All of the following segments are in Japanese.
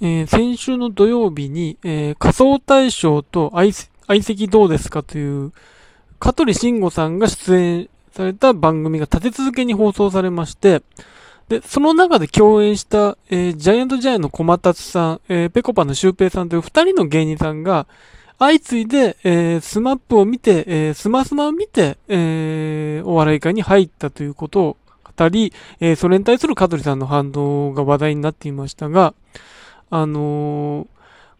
えー、先週の土曜日に、えー、仮装大賞と相席どうですかという、香取慎吾さんが出演された番組が立て続けに放送されまして、で、その中で共演した、えー、ジャイアントジャイアンの小松さん、えー、ペコパのシュウペイさんという二人の芸人さんが、相次いで、えー、 SMAP を見て、えー、スマスマを見て、えー、お笑い界に入ったということを語り、えー、それに対する香取さんの反応が話題になっていましたが、あのー、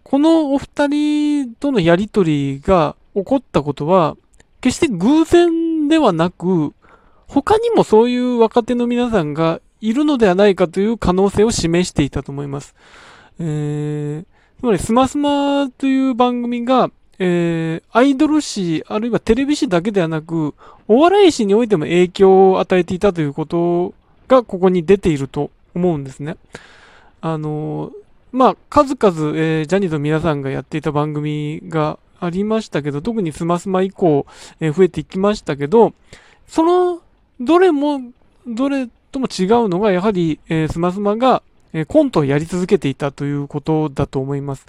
このお二人とのやりとりが起こったことは、決して偶然ではなく、他にもそういう若手の皆さんがいるのではないかという可能性を示していたと思います。えー、つまり、スマスマという番組が、えー、アイドル誌、あるいはテレビ誌だけではなく、お笑い誌においても影響を与えていたということが、ここに出ていると思うんですね。あのー、まあ、数々、えー、ジャニーズの皆さんがやっていた番組がありましたけど、特にスマスマ以降、えー、増えていきましたけど、その、どれも、どれとも違うのが、やはり、えー、スマスマが、えー、コントをやり続けていたということだと思います。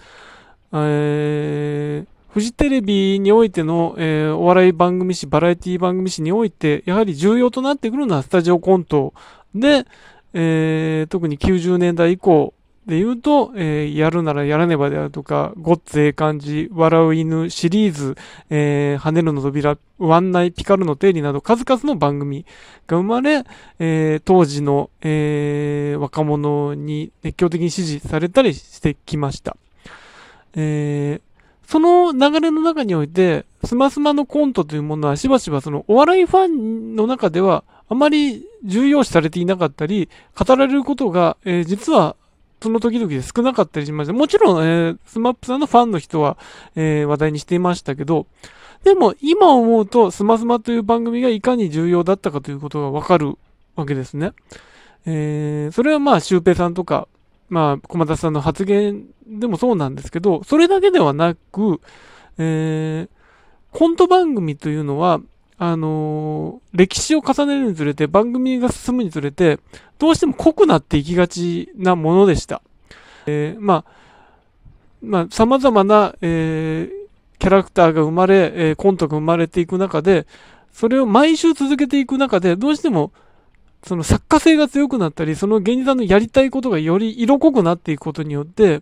えー、フジテレビにおいての、えー、お笑い番組誌、バラエティ番組誌において、やはり重要となってくるのはスタジオコントで、えー、特に90年代以降、で言うと、えー、やるならやらねばであるとか、ごっつええ感じ、笑う犬シリーズ、えー、跳ねるの扉、ワンナイ、ピカルの定理など数々の番組が生まれ、えー、当時の、え、若者に熱狂的に支持されたりしてきました。え、その流れの中において、スマスマのコントというものはしばしばそのお笑いファンの中ではあまり重要視されていなかったり、語られることが、え、実はその時々で少なかったりしました。もちろん、えー、スマップさんのファンの人は、えー、話題にしていましたけど、でも今思うと、スマスマという番組がいかに重要だったかということがわかるわけですね。えー、それはまあ、シュウペイさんとか、まあ、小松さんの発言でもそうなんですけど、それだけではなく、えー、コント番組というのは、あのー、歴史を重ねるにつれて、番組が進むにつれて、どうしても濃くなっていきがちなものでした。えー、まあ、まあ、様々な、えー、キャラクターが生まれ、えー、コントが生まれていく中で、それを毎週続けていく中で、どうしても、その作家性が強くなったり、その芸人さんのやりたいことがより色濃くなっていくことによって、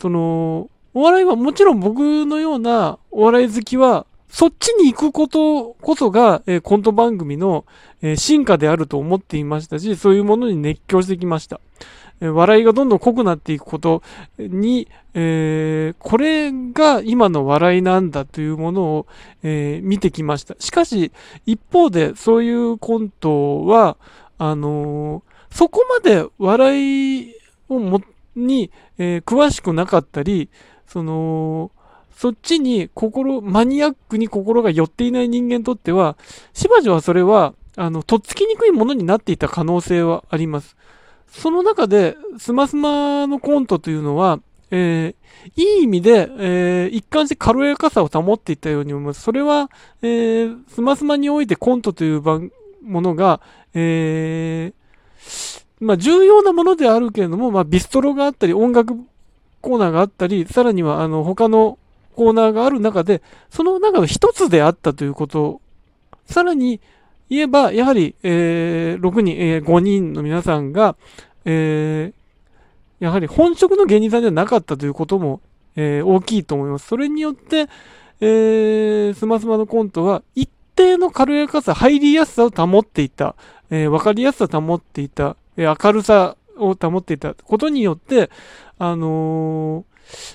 その、お笑いはもちろん僕のようなお笑い好きはそっちに行くことこそが、えー、コント番組の、えー、進化であると思っていましたし、そういうものに熱狂してきました。えー、笑いがどんどん濃くなっていくことに、えこれが今の笑いなんだというものを、え見てきました。しかし、一方でそういうコントは、あのそこまで笑いをも、に、え詳しくなかったり、その、そっちに心、マニアックに心が寄っていない人間にとっては、しばしばそれは、あの、とっつきにくいものになっていた可能性はあります。その中で、スマスマのコントというのは、えー、いい意味で、えー、一貫して軽やかさを保っていたように思います。それは、えー、スマスマにおいてコントという、ものが、えー、まあ、重要なものであるけれども、まあ、ビストロがあったり、音楽コーナーがあったり、さらには、あの、他のコーナーがある中で、その中の一つであったということ、さらに言えば、やはり、えー、6人、えー、5人の皆さんが、えー、やはり本職の芸人さんではなかったということも、えー、大きいと思います。それによって、えー、スマスマのコントは一定の軽やかさ、入りやすさを保っていた、えー、わかりやすさを保っていた、えー、明るさを保っていたことによって、あのー、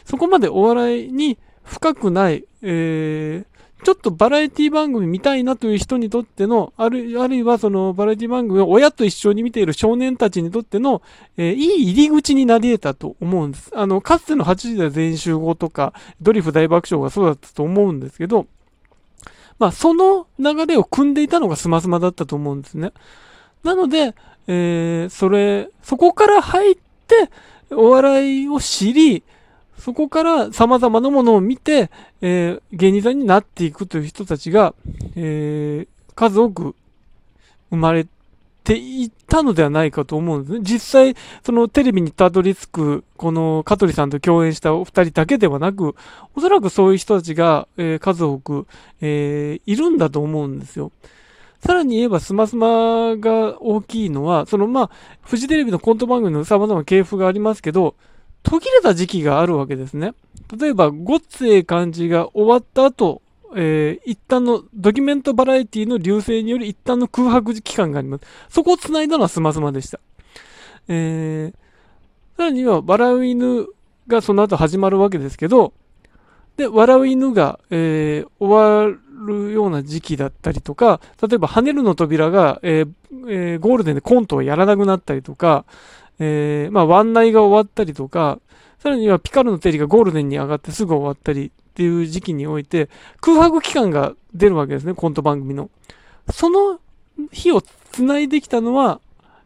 そこまでお笑いに深くない、えー、ちょっとバラエティ番組見たいなという人にとっての、あるあるいはそのバラエティ番組を親と一緒に見ている少年たちにとっての、えー、いい入り口になり得たと思うんです。あの、かつての8時代全集合とか、ドリフ大爆笑がそうだったと思うんですけど、まあ、その流れを組んでいたのがスマスマだったと思うんですね。なので、えー、それ、そこから入って、お笑いを知り、そこから様々なものを見て、えー、芸人さんになっていくという人たちが、えー、数多く生まれていったのではないかと思うんですね。実際、そのテレビにたどり着く、この香取さんと共演したお二人だけではなく、おそらくそういう人たちが、えー、数多く、え、いるんだと思うんですよ。さらに言えば、スマスマが大きいのは、そのまあ、フジテレビのコント番組の様々な系譜がありますけど、途切れた時期があるわけですね。例えば、ごっつええ感じが終わった後、えー、一旦のドキュメントバラエティの流星により一旦の空白期間があります。そこを繋いだのはスマスマでした。えー、さらには、笑う犬がその後始まるわけですけど、で、笑う犬が、えー、終わるような時期だったりとか、例えば、跳ねるの扉が、えーえー、ゴールデンでコントをやらなくなったりとか、えー、まあ、ワンナイが終わったりとか、さらにはピカルのテリがゴールデンに上がってすぐ終わったりっていう時期において、空白期間が出るわけですね、コント番組の。その日を繋いできたのは、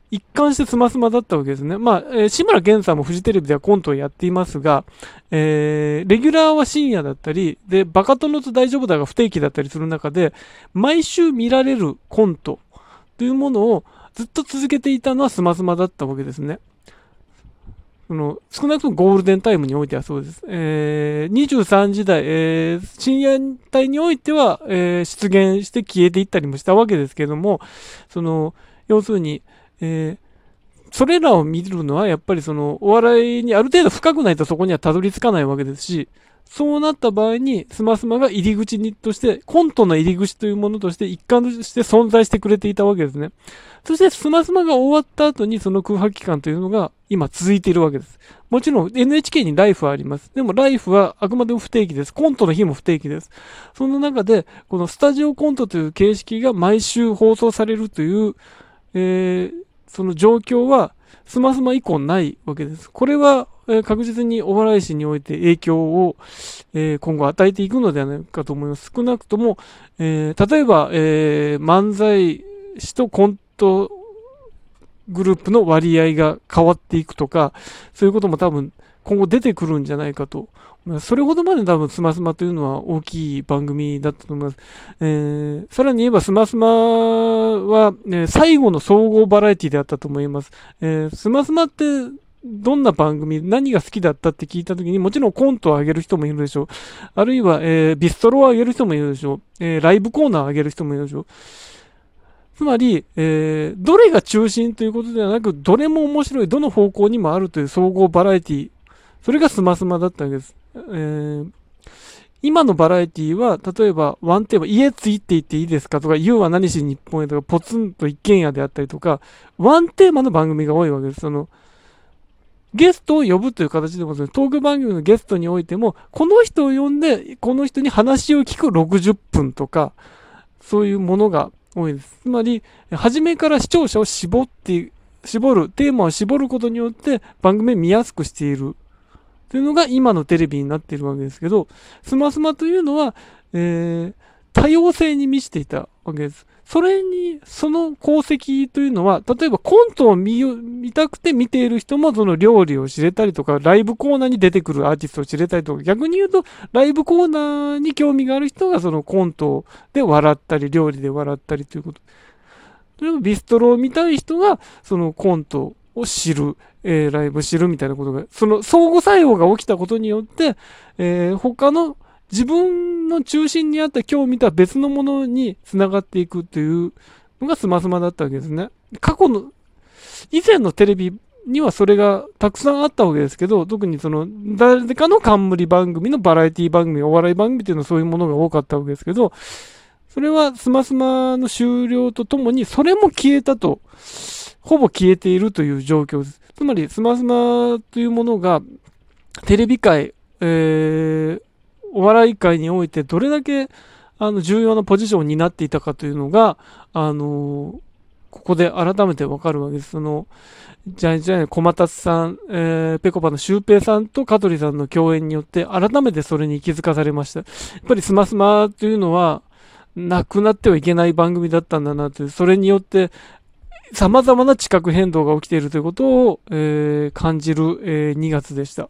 一貫してスマスマだったわけですね。まあ、えー、志村けんさんもフジテレビではコントをやっていますが、えー、レギュラーは深夜だったり、で、バカ殿と大丈夫だが不定期だったりする中で、毎週見られるコントというものをずっと続けていたのはスマスマだったわけですね。その、少なくともゴールデンタイムにおいてはそうです。えー、23時代、えー、深夜帯においては、えー、出現して消えていったりもしたわけですけども、その、要するに、えー、それらを見るのはやっぱりそのお笑いにある程度深くないとそこにはたどり着かないわけですし、そうなった場合に、スマスマが入り口にとして、コントの入り口というものとして一環として存在してくれていたわけですね。そしてスマスマが終わった後にその空白期間というのが今続いているわけです。もちろん NHK にライフはあります。でもライフはあくまでも不定期です。コントの日も不定期です。その中で、このスタジオコントという形式が毎週放送されるという、えーその状況は、スマスマ以降ないわけです。これは、え、確実にお笑い師において影響を、え、今後与えていくのではないかと思います。少なくとも、え、例えば、え漫才師とコントグループの割合が変わっていくとか、そういうことも多分今後出てくるんじゃないかとそれほどまで多分スマスマというのは大きい番組だったと思います。えー、さらに言えばスマスマは、ね、最後の総合バラエティであったと思います。えー、スマスマってどんな番組、何が好きだったって聞いたときに、もちろんコントを上げる人もいるでしょう。あるいは、えー、ビストロを上げる人もいるでしょう。えー、ライブコーナーを上げる人もいるでしょう。つまり、えー、どれが中心ということではなく、どれも面白い、どの方向にもあるという総合バラエティ。それがスマスマだったわけです。えー、今のバラエティは、例えば、ワンテーマ、家ついていっていいですかとか、You は何しに日本へとか、ポツンと一軒家であったりとか、ワンテーマの番組が多いわけです。その、ゲストを呼ぶという形でも、トーク番組のゲストにおいても、この人を呼んで、この人に話を聞く60分とか、そういうものが多いです。つまり、初めから視聴者を絞って、絞る、テーマを絞ることによって番組を見やすくしているというのが今のテレビになっているわけですけど、スマスマというのは、えー、多様性に満ちていたわけです。それに、その功績というのは、例えばコントを見見たくて見ている人もその料理を知れたりとか、ライブコーナーに出てくるアーティストを知れたりとか、逆に言うと、ライブコーナーに興味がある人がそのコントで笑ったり、料理で笑ったりということ。例えばビストロを見たい人が、そのコントを知る、えー、ライブを知るみたいなことが、その相互作用が起きたことによって、えー、他の自分の中心にあった今日見た別のものに繋がっていくというのがスマスマだったわけですね。過去の、以前のテレビにはそれがたくさんあったわけですけど、特にその、誰かの冠番組のバラエティ番組、お笑い番組っていうのはそういうものが多かったわけですけど、それはスマスマの終了とともに、それも消えたとほぼ消えているという状況です。つまり、スマスマというものが、テレビ界、えー、お笑い界においてどれだけ、あの、重要なポジションになっていたかというのが、あのここで改めてわかるわけです。その、じゃあ、じゃあ、小松さん、えー、ぺこぱのシュウペイさんと香取さんの共演によって、改めてそれに気づかされました。やっぱりスマスマというのは、なくなってはいけない番組だったんだなという、それによって、様々な地殻変動が起きているということを、えー、感じる、えー、2月でした。